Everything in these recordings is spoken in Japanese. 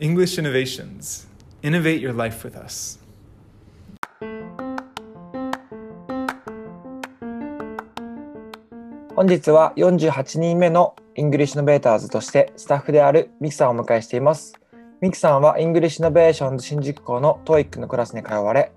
English Innovations. Innovate your life with us. 本日は48人目の English Innovators としてスタッフであるミキさんをお迎えしています。ミキさんは English Innovations 新宿校の TOEIC のクラスに通われ、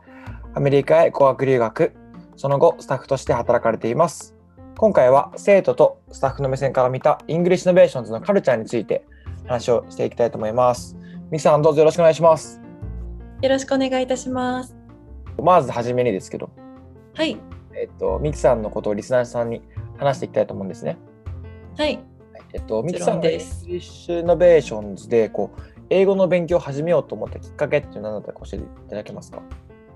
アメリカへ語学留学、その後スタッフとして働かれています。今回は生徒とスタッフの目線から見た English Innovations のカルチャーについて話をしていきたいと思います。ミキさんどうぞよろしくお願いします。よろしくお願いいたします。まずはじめにですけど、はい。えっと、ミキさんのことをリスナーさんに話していきたいと思うんですね。はい。えっと、ミキさんが English Innovations でこう英語の勉強を始めようと思ったきっかけっていうのは何だったか教えていただけますか？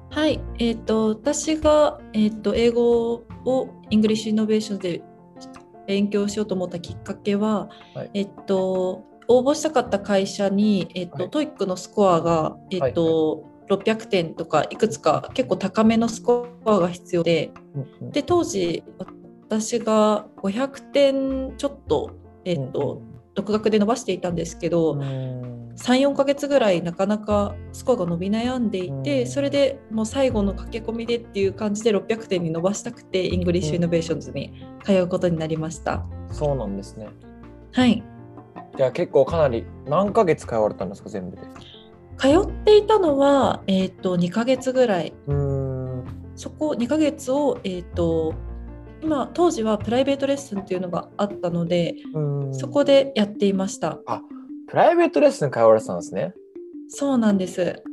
はい。えっ、と、私が、えっ、と、英語を English Innovation で勉強しようと思ったきっかけは、はいえっ、と、応募したかった会社に、えっ、と、はい。 TOEIC のスコアが、えっ、と、600点とかいくつか結構高めのスコアが必要で、で、当時、私が500点ちょっと、えっ、と、独学で伸ばしていたんですけど、34ヶ月ぐらいなかなかスコアが伸び悩んでいて、うん。それでもう最後の駆け込みでっていう感じで600点に伸ばしたくて English Innovations に通うことになりました。そうなんですね。はいじゃあ結構かなり何ヶ月通われたんですか全部で？通っていたのは、えー、と2ヶ月ぐらい。うん。そこ2ヶ月を、えー、と今当時はプライベートレッスンっていうのがあったのでそこでやっていました。プライベートレッスン通われてたんですね。そうなんです。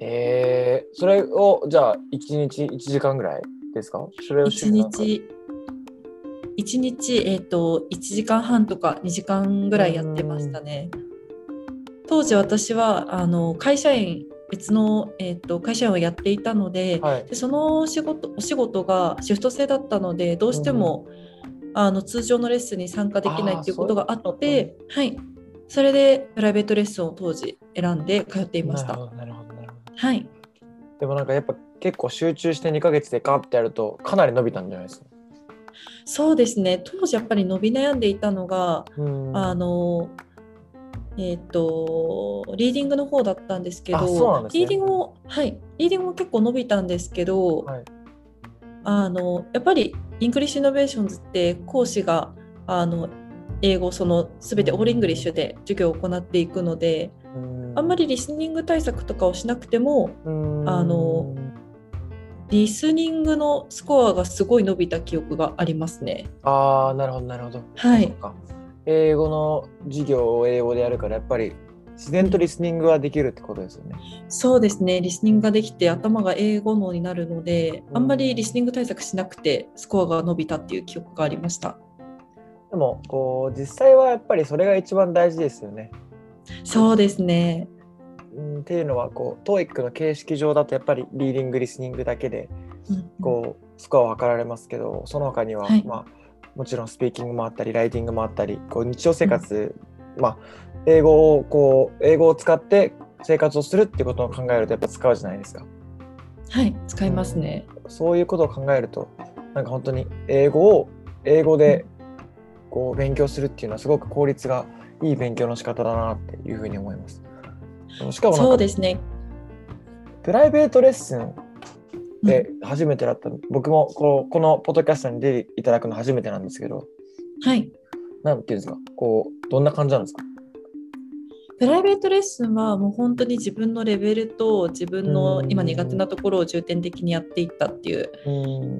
えー、それをじゃあ1日1時間ぐらいですか？それを週1に何回日1日、えー、と1時間半とか2時間ぐらいやってましたね。当時私はあの会社員別の、えー、と会社員をやっていたので,、はい。でその仕事お仕事がシフト制だったのでどうしても、あの通常のレッスンに参加できないっていうことがあってはい、それでプライベートレッスンを当時選んで通っていました。なるほど。はいでもなんかやっぱ結構集中して2ヶ月でガッてやるとかなり伸びたんじゃないですか？そうですね。当時やっぱり伸び悩んでいたのがうん。あのえっ、とリーディングの方だったんですけどリーディングもはい。リーディングも結構伸びたんですけど、はい。あのやっぱり English Innovations って講師があの英語その全てオールイングリッシュで授業を行っていくのであんまりリスニング対策とかをしなくてもあのリスニングのスコアがすごい伸びた記憶がありますね。ああなるほどなるほど。はい英語の授業を英語でやるからやっぱり自然とリスニングはできるってことですよね。そうですね、リスニングができて頭が英語脳になるので、あんまりリスニング対策しなくてスコアが伸びたっていう記憶がありました。でもこう実際はやっぱりそれが一番大事ですよね。そうですね。うん、っていうのはこう TOEIC の形式上だとやっぱりリーディングリスニングだけでうんこうスコアを測られますけどその他には、はいまあ、もちろんスピーキングもあったりライティングもあったりこう日常生活、まあ、英語をこう英語を使って生活をするっていうことを考えるとやっぱ使うじゃないですか。はい、使いますね。そういうことを考えるとなんか本当に英語を英語でこう勉強するっていうのはすごく効率がいい勉強の仕方だなっていうふうに思います。しかもそうですね。プライベートレッスンで初めてだった、僕もこうこのポッドキャストに出ていただくの初めてなんですけどはい。なんていうんですか？こうどんな感じなんですか？プライベートレッスンはもう本当に自分のレベルと自分の今苦手なところを重点的にやっていったっていうう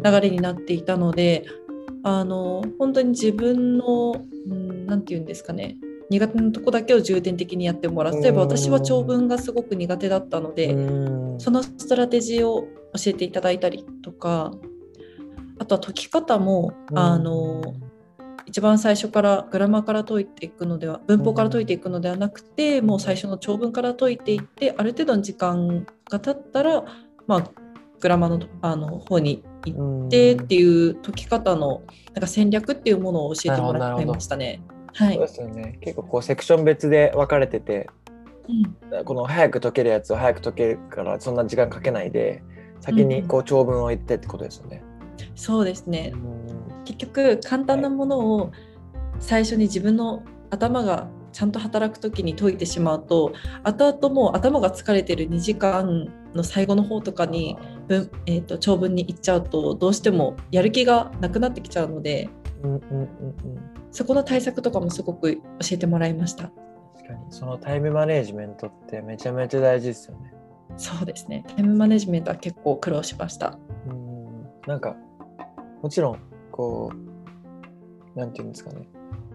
ん。流れになっていたのであの本当に自分の何て言うんですかね苦手なとこだけを重点的にやってもらう例えばうん。私は長文がすごく苦手だったのでうん。そのストラテジーを教えていただいたりとかあとは解き方もあの一番最初からグラマーから解いていくのでは文法から解いていくのではなくてもう最初の長文から解いていってある程度の時間が経ったらまあグラマーのあの方に行うん。ってっていう解き方のなんか戦略っていうものを教えてもらいましたね。はい。そうで、すよね。結構こうセクション別で分かれててうん。この早く解けるやつを早く解けるからそんな時間かけないで先にこう長文を言ってってことですよね。そうですね。うん。結局簡単なものを最初に自分の頭がちゃんと働く時に解いてしまうと後々もう頭が疲れてる2時間の最後の方とかに文、えー、と長文に行っちゃうとどうしてもやる気がなくなってきちゃうのでうんうんうんうん。そこの対策とかもすごく教えてもらいました。確かにそのタイムマネジメントってめちゃめちゃ大事ですよね。そうですねタイムマネジメントは結構苦労しました。うんなんかもちろんこうなんていうんですかね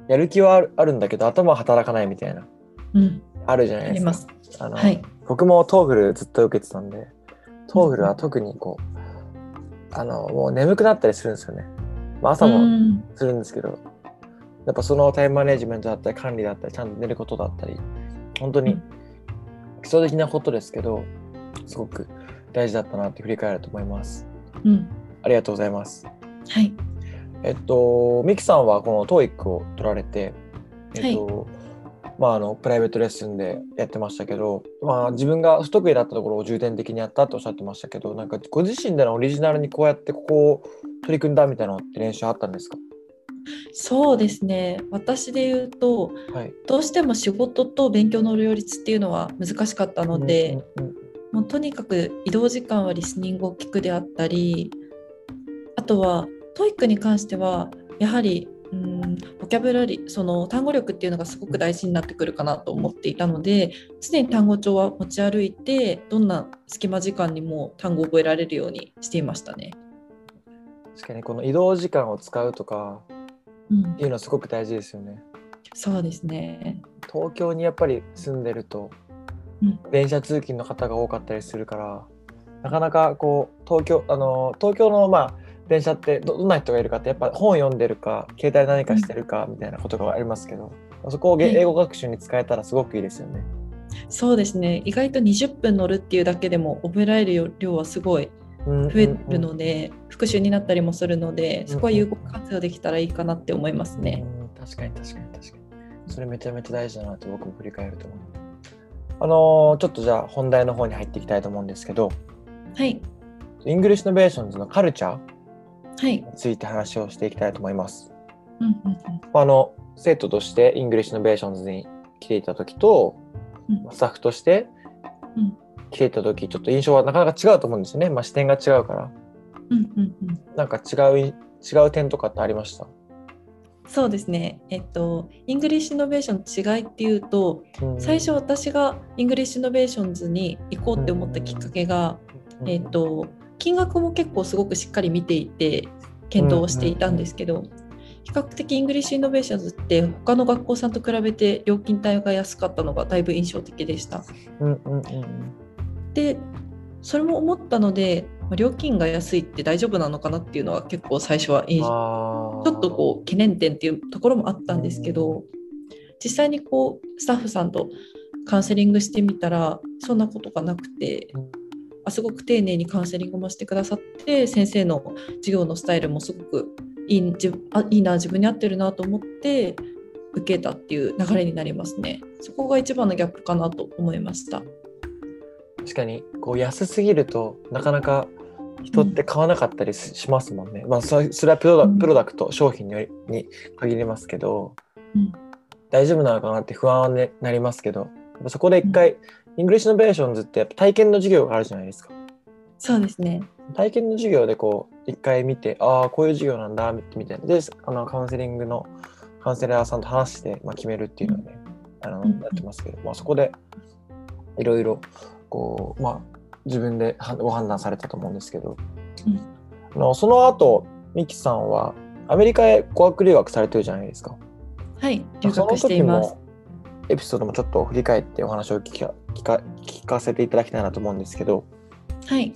やる気はあるあるんだけど頭は働かないみたいなうん、あるじゃないですか。あります。あのはい、僕も TOEFL ずっと受けてたんで TOEFL は特にこうあのもう眠くなったりするんですよね。まあ、朝うもんするんですけど、やっぱそのタイムマネジメントだったり管理だったりちゃんと寝ることだったり本当にうん基礎的なことですけどすごく大事だったなって振り返ると思います。うん、ありがとうございます。はい、えっと、ミキさんはこの TOEIC を取られて、えっと、まあ、あの、プライベートレッスンでやってましたけど、まあ、自分が不得意だったところを重点的にやったとおっしゃってましたけど、なんかご自身でのオリジナルにこうやってここを取り組んだみたいなのって練習あったんですか？そうですね。私で言うとはい。どうしても仕事と勉強の両立っていうのは難しかったので、うんうんもうとにかく移動時間はリスニングを聞くであったりあとは TOEIC に関してはやはりうんボキャブラリーその単語力っていうのがすごく大事になってくるかなと思っていたので常に単語帳は持ち歩いてどんな隙間時間にも単語を覚えられるようにしていましたね。確かにこの移動時間を使うとかうんっていうのはすごく大事ですよね。そうですね。東京にやっぱり住んでるとうん電車通勤の方が多かったりするからなかなかこう東京あの東京のまあ電車ってどどんな人がいるかってやっぱ本読んでるか携帯で何かしてるかみたいなことがありますけど、そこを英語学習に使えたらすごくいいですよね。そうですね。意外と20分乗るっていうだけでも覚えられる量はすごい増増えるので、復習になったりもするので、そこは有効活用できたらいいかなって思いますね。うん確かに確かに確かに。それめちゃめちゃ大事だなと僕も振り返ると思う。あのーちょっとじゃあ本題の方に入っていきたいと思うんですけど、はい。 English Innovations のカルチャーはい。について話をしていきたいと思います。うんうんあの生徒として English Innovations に来ていた時と、うん。スタッフとしてうん。来ていた時ちょっと印象はなかなか違うと思うんですよね、まあ、視点が違うから。うんうんうん。なんか違うい違う点とかってありました、そうですね。えっと、 English Innovation の違いっていうと、うん。最初私が English Innovations に行こうって思ったきっかけが、えっと、金額も結構すごくしっかり見ていて検討をしていたんですけど、比較的 English Innovations って他の学校さんと比べて料金帯が安かったのがだいぶ印象的でした。うんうんうんでそれも思ったのでまあ料金が安いって大丈夫なのかなっていうのは結構最初は印ちちょっとこう懸念点っていうところもあったんですけど、実際にこうスタッフさんとカウンセリングしてみたらそんなことがなくてすごく丁寧にカウンセリングもしてくださって先生の授業のスタイルもすごくいいいいな自分に合ってるなと思って受けたっていう流れになりますね。そこが一番のギャップかなと思いました。確かにこう安すぎるとなかなか人って買わなかったりししますもんね、まあそれそれはプロダうん。プロダクト商品にに限りますけど、うん。大丈夫なのかなって不安は、ね、なりますけどそこで一回、 English Innovations ってやっぱ体験の授業があるじゃないですかそうですね。体験の授業でこう一回見てああこういう授業なんだみたいなであのカウンセリングのカウンセラーさんと話して、まあ、決めるっていうのはね、あのうんやってますけど、まあ、そこでいろいろこうまあ自分ではご判断されたと思うんですけど、うんあのその後ミキさんはアメリカへ語学留学されてるじゃないですか。はい、留学していますそ。の時もエピソードもちょっと振り返ってお話を聞か聞か聞かせていただきたいなと思うんですけど。はい。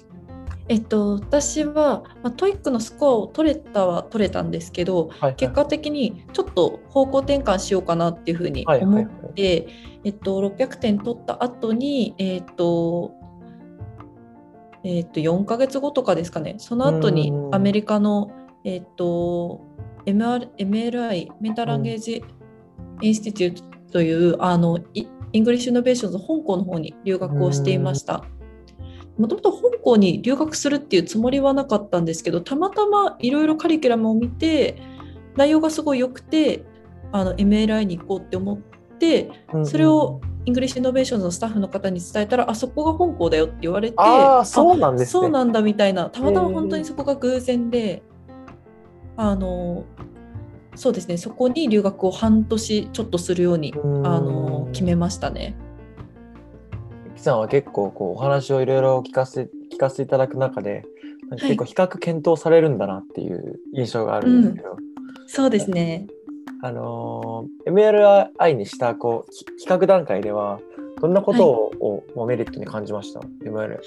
えっと、私は、まあ、 TOEIC のスコアを取れたは取れたんですけど、はい結果的にちょっと方向転換しようかなっていうふうにはいはいはい思って、えっと、600点取った後に、えっと、えっと、4ヶ月後とかですかね、その後にうんアメリカの、えっと、MR MLI、 Mentor Language Institute という、あの、 English Innovations 本校の方に留学をしていました。もともと本校に留学するっていうつもりはなかったんですけどたまたまいろいろカリキュラムを見て内容がすごい良くてあの MLI に行こうって思ってそれを English Innovations のスタッフの方に伝えたらあそこが本校だよって言われてああそうなんですね。そうなんだみたいな。たまたま本当にそこが偶然で、あのそうですね。そこに留学を半年ちょっとするようにうん。あの決めましたね。ミキさんは結構こうお話をいろいろ聞かせ聞かせていただく中で結構比較検討されるんだなっていう印象があるんですけど、そうですね。あのー MLI にしたこうき企画段階ではどんなことを、をメリットに感じました？MLI。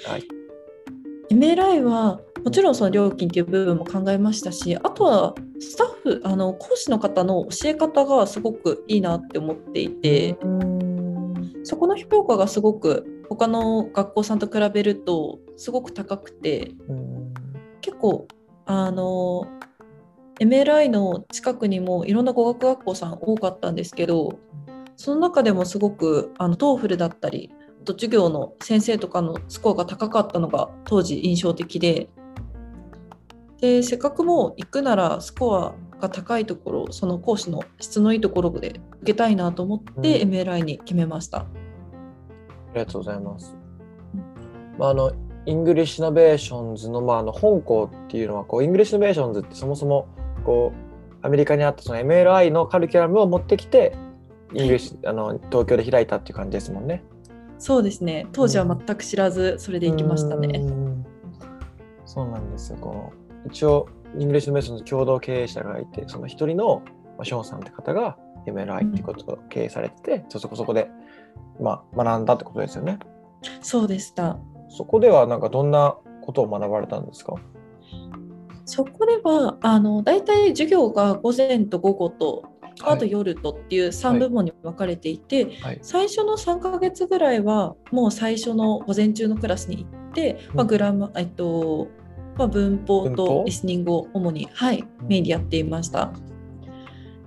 MLI はもちろんその料金っていう部分も考えましたしあとはスタッフあの講師の方の教え方がすごくいいなって思っていて、そこの評価がすごく他の学校さんと比べるとすごく高くてうん。結構あの MLI の近くにもいろんな語学学校さん多かったんですけどその中でもすごくあの TOEFL だったりあと授業の先生とかのスコアが高かったのが当時印象的ででせっかくもう行くならスコアが高いところその講師の質のいいところで受けたいなと思ってうん MLI に決めました。ありがとうございます。まあ、あの English Innovations の,、まあ、あの本校っていうのはこう English Innovations ってそもそもこうアメリカにあったその MLI のカリキュラムを持ってきて English、あの東京で開いたっていう感じですもんね。そうですね当時は全く知らずそれで行きましたね。うんそうなんですよ。この一応 English Innovations 共同経営者がいてその一人の、まあ、ショーンさんって方が MLI っていうとこを経営されてて、そこそこで、まあ、学んだってことですよね。そうでしたそこではなんかどんなことを学ばれたんですか？そこではあの大体授業が午前と午後とあとはい夜とっていう3部門に分かれていて、はい。最初の3ヶ月ぐらいはもう最初の午前中のクラスに行って、まあ、うんグラマえっと、まあ、文法とリスニングを主に、はいうん、メインでやっていました。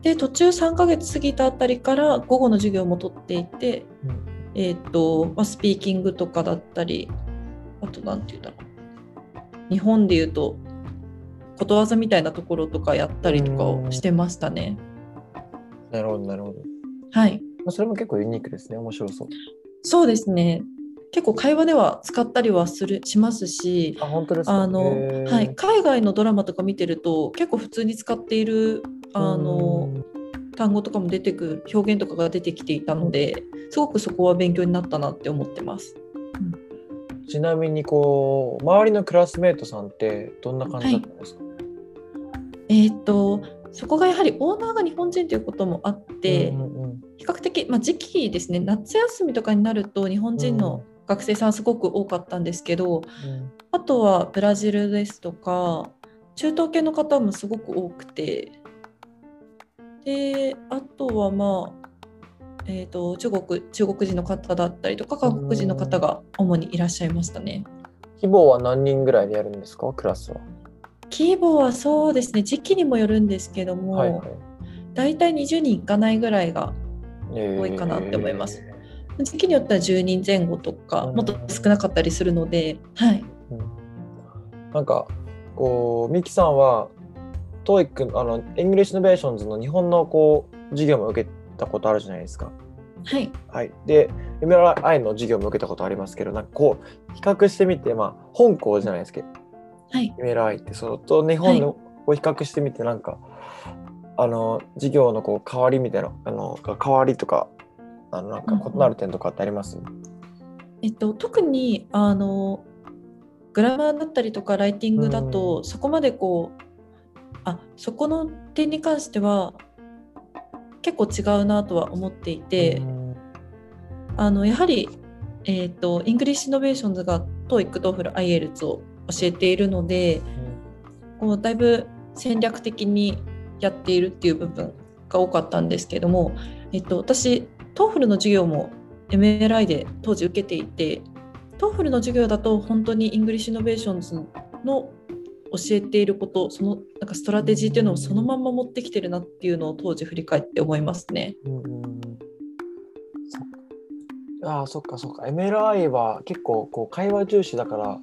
で途中3ヶ月過ぎたあたりから午後の授業も取っていて、うん。えっとまあ、スピーキングとかだったりあと何て言うんだろう。日本で言うとことわざみたいなところとかやったりとかをしてましたね。なるほど、なるほど。はいまあそれも結構ユニークですね。面白そう。そうですね。結構会話では使ったりはするしますし、あ、本当ですかあのはい、海外のドラマとか見てると結構普通に使っているあの単語とかも出てくる表現とかが出てきていたのですごくそこは勉強になったなって思ってます。うんちなみに、こう、周りのクラスメートさんってどんな感じだったんですか、えーっとそこがやはりオーナーが日本人ということもあって、比較的、まあ、時期ですね。夏休みとかになると日本人の学生さんすごく多かったんですけど、うん。あとはブラジルですとか中東系の方もすごく多くてであとはまあ、えー、と中国中国人の方だったりとか韓国人の方が主にいらっしゃいましたね。規模は何人ぐらいでやるんですか？クラスは。規模はそうですね時期にもよるんですけども、はいはい。大体20人いかないぐらいが多多いかなって思います。時期によっては10人前後とかうんもっと少なかったりするので、はい、なんかこうミキさんは TOEIC あの English Innovations の日本のこう授業も受けたことあるじゃないですか。はい、はい。で MRI の授業も受けたことありますけどなんかこう比較してみてまあ本校じゃないですけどはい、MRI ってそのと日本のを比較してみてなんか、あの授業のこう変わりみたいなあの変わりとかあのなんか異なる点とかってあります、えっと、特にあのグラマーだったりとかライティングだと、そこまでこうあそこの点に関しては結構違うなとは思っていて、うん。あのやはり、えっと English Innovations が TOEIC、TOEFL、IELTS を教えているのでこうだいぶ戦略的にやっているっていう部分が多かったんですけども、えっと、私 TOEFL の授業も MLI で当時受けていて TOEFL の授業だと本当に English Innovations の教えていることそのなんかストラテジーっていうのをそのまま持ってきてるなっていうのを当時振り返って思いますね。うんうんそああそっかそっか。MLI は結構こう会話重視だから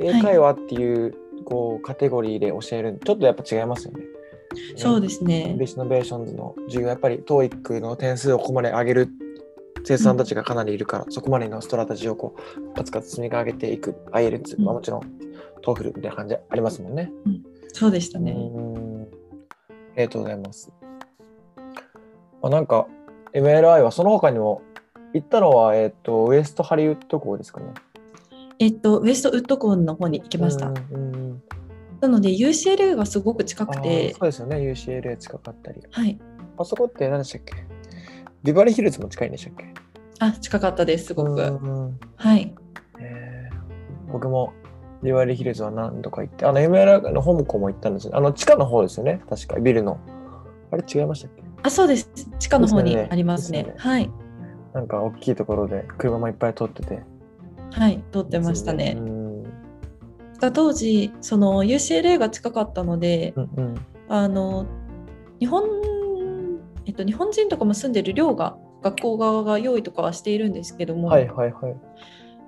英会話っていうこうカテゴリーで教えるちょっとやっぱ違いますよね。そうですね English Innovations の授業やっぱり TOEIC の点数をここまで上げる生徒さんたちがかなりいるから、そこまでのストラテジーをこうカツカツ積み上げていく IELTS、まあ、もちろん TOEFL みたいな感じありますもんね。そうでしたね。うんありがとうございます。まあ、なんか MLI はその他にも行ったのは、えっとウエストハリウッド校ですかね。えっと、ウエストウッド校の方に行きました。うんうんなので UCLA がすごく近くて、そうですよね、UCLA 近かったり。はい。あそこって何でしたっけ？ビバリーヒルズも近いんでしたっけ？あ、近かったです、すごく。うんはい。えー僕もビバリーヒルズは何度か行って、あの MLI の本校も行ったんですよ。あの地下の方ですよね、確か、ビルの。あれ違いましたっけ？あ、そうです。地下の方にありますね。ねはい。なんか大きいところで車もいっぱい通ってて。はい。通ってましたねう。んだ当時、その UCLA が近かったので、うんうんあの日本、えっと、日本人とかも住んでる寮が学校側が用意とかはしているんですけども、はいはいはい。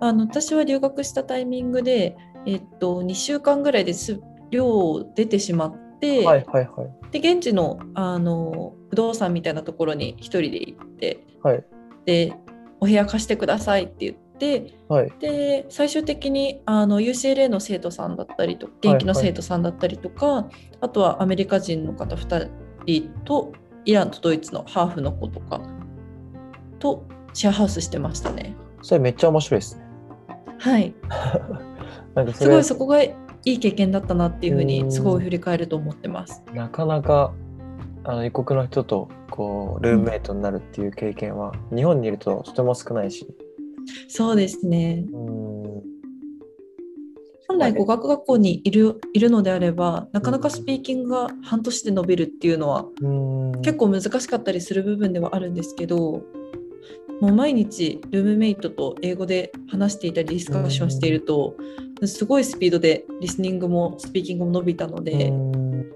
あの私は留学したタイミングで、えっと、2週間ぐらいです寮を出てしまって、はいはいはい。で現地のあの不動産みたいなところに一人で行ってはいでお部屋貸してくださいって言ってはい。で最終的にあの UCLA の生徒さんだったりと現役の生徒さんだったりとか、あとはアメリカ人の方2人とイランとドイツのハーフの子とかとシェアハウスしてましたね。それめっちゃ面白いですね。はい、なんかすごいそこがいい経験だったなっていうふううんにすごい振り返ると思ってます。なかなかあの異国の人とこうルームメイトになるっていう経験は、日本にいるととても少ないし。そうですね。うん。本来語学学校にいるいるのであればなかなかスピーキングが半年で伸びるっていうのはうん。結構難しかったりする部分ではあるんですけどもう毎日ルームメイトと英語で話していたりディスカッションしているとすごいスピードでリスニングもスピーキングも伸びたのでうん。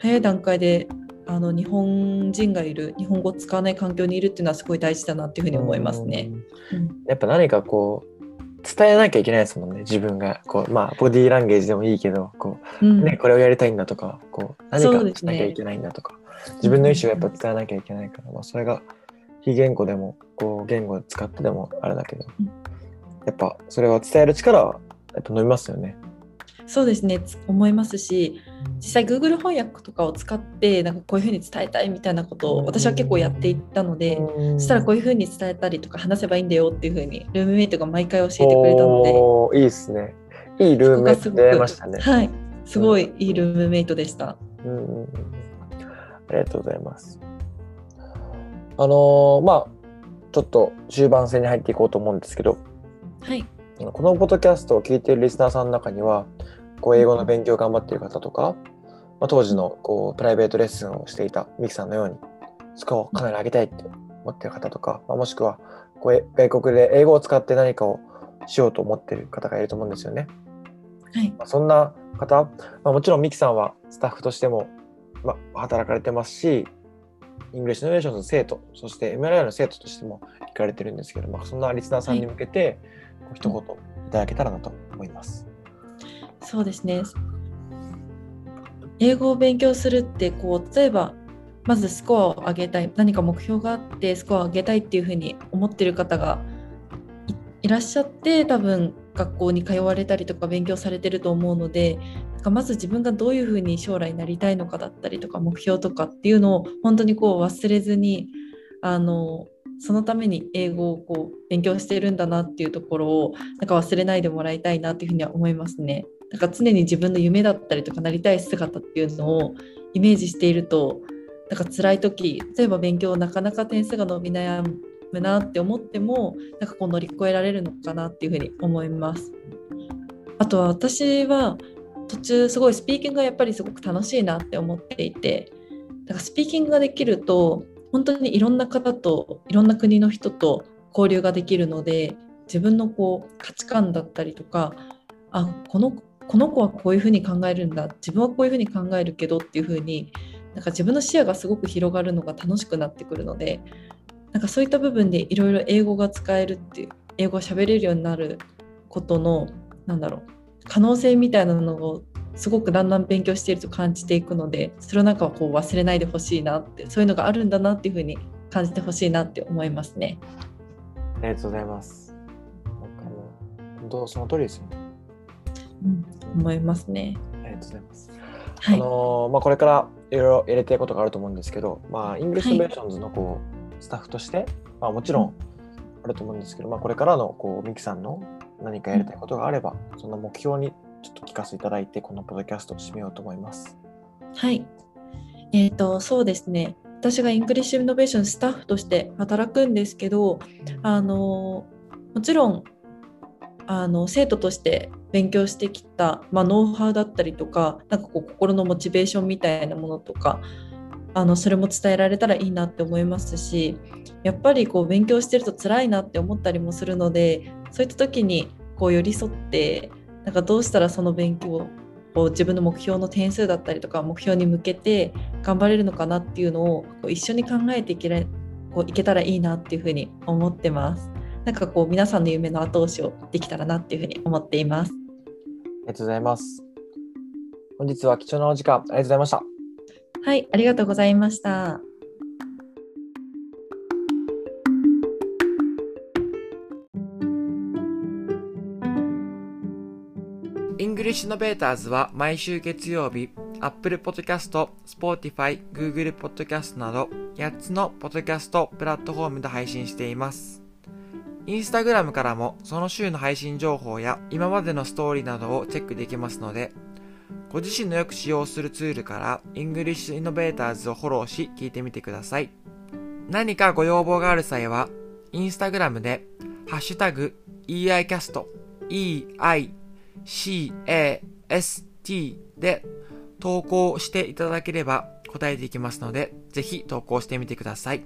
早い段階であの日本人がいる日本語を使わない環境にいるっていうのはすごい大事だなっていうふうに思いますね。うん。やっぱ何かこう伝えなきゃいけないですもんね。自分がこうまあボディーランゲージでもいいけどこう、うん。ね、これをやりたいんだとかこう何かしなきゃいけないんだとか、自分の意思をやっぱ伝えなきゃいけないから、まあ、それが非言語でもこう言語を使ってでもあれだけど、うん。やっぱそれを伝える力はやっぱ伸びますよね。そうですね。つ思いますし実際 Google 翻訳とかを使ってなんかこういうふうに伝えたいみたいなことを私は結構やっていったので、そしたらこういうふうに伝えたりとか話せばいいんだよっていうふうにルームメイトが毎回教えてくれたのでいいですね。いいルームメイト出ましたね。はいすごいいいルームメイトでした。うんありがとうございます。あのーまあちょっと終盤戦に入っていこうと思うんですけどはい、このポッドキャストを聞いているリスナーさんの中にはこう英語の勉強を頑張っている方とか、まあ、当時のこうプライベートレッスンをしていたミキさんのようにスコアをかなり上げたいって思っている方とか、まあ、もしくはこうえ外国で英語を使って何かをしようと思っている方がいると思うんですよね。はい、まあ、そんな方、まあ、もちろんミキさんはスタッフとしても、まあ、働かれてますし、English Innovations の生徒、そして MLI の生徒としても行かれてるんですけど、まあ、そんなリスナーさんに向けて、こう一言いただけたらなと思います。そうですね。英語を勉強するってこう例えばまずスコアを上げたい何か目標があってスコアを上げたいっていうふうに思ってる方がいらっしゃって多分学校に通われたりとか勉強されてると思うのでなんかまず自分がどういうふうに将来なりたいのかだったりとか目標とかっていうのを本当にこう忘れずにあのそのために英語をこう勉強してるんだなっていうところをなんか忘れないでもらいたいなっていうふうには思いますね。なんか常に自分の夢だったりとかなりたい姿っていうのをイメージしているとなんか辛い時例えば勉強なかなか点数が伸び悩むなって思ってもなんかこう乗り越えられるのかなっていうふうに思います。あとは私は途中すごいスピーキングがやっぱりすごく楽しいなって思っていてだからスピーキングができると本当にいろんな方といろんな国の人と交流ができるので自分のこう価値観だったりとかあこのこの子はこういうふうに考えるんだ自分はこういうふうに考えるけどっていうふうになんか自分の視野がすごく広がるのが楽しくなってくるのでなんかそういった部分でいろいろ英語が使えるっていう英語を喋れるようになることのなんだろう可能性みたいなのをすごくだんだん勉強していると感じていくのでそれをなんかこう忘れないでほしいなってそういうのがあるんだなっていうふうに感じてほしいなって思いますね。ありがとうございます。なんかもう、本当その通りですよね。うん、思いますね。ありがとうございます。はい。あのーまあ、これからいろいろ入れていくことがあると思うんですけど、まあ、 English Innovations のこう、スタッフとして、まあ、もちろんあると思うんですけど、まあ、これからのこうミキさんの何かやりたいことがあれば、その目標にちょっと聞かせていただいて、このポッドキャストを締めようと思います。はい。えっ、と、そうですね。私が English Innovations スタッフとして働くんですけど、あの、もちろん、あの生徒として勉強してきた、まあ、ノウハウだったりとか、なんかこう心のモチベーションみたいなものとか、あのそれも伝えられたらいいなって思いますし、やっぱりこう勉強してると辛いなって思ったりもするので、そういった時にこう寄り添って、なんかどうしたらその勉強をこう自分の目標の点数だったりとか目標に向けて頑張れるのかなっていうのをこう一緒に考えていけらこういけたらいいなっていうふうに思ってます。なんかこう皆さんの夢の後押しをできたらなっていうふうに思っています。ありがとうございます。本日は貴重なお時間ありがとうございました。はい、ありがとうございました。 English Innovators は毎週月曜日、Apple Podcast、Spotify、Google Podcast など8つのポッドキャストプラットフォームで配信しています。インスタグラムからもその週の配信情報や今までのストーリーなどをチェックできますので、ご自身のよく使用するツールから English Innovators をフォローし聞いてみてください。何かご要望がある際は、インスタグラムで、ハッシュタグ、EICAST、EI CAST で投稿していただければ答えていきますので、ぜひ投稿してみてください。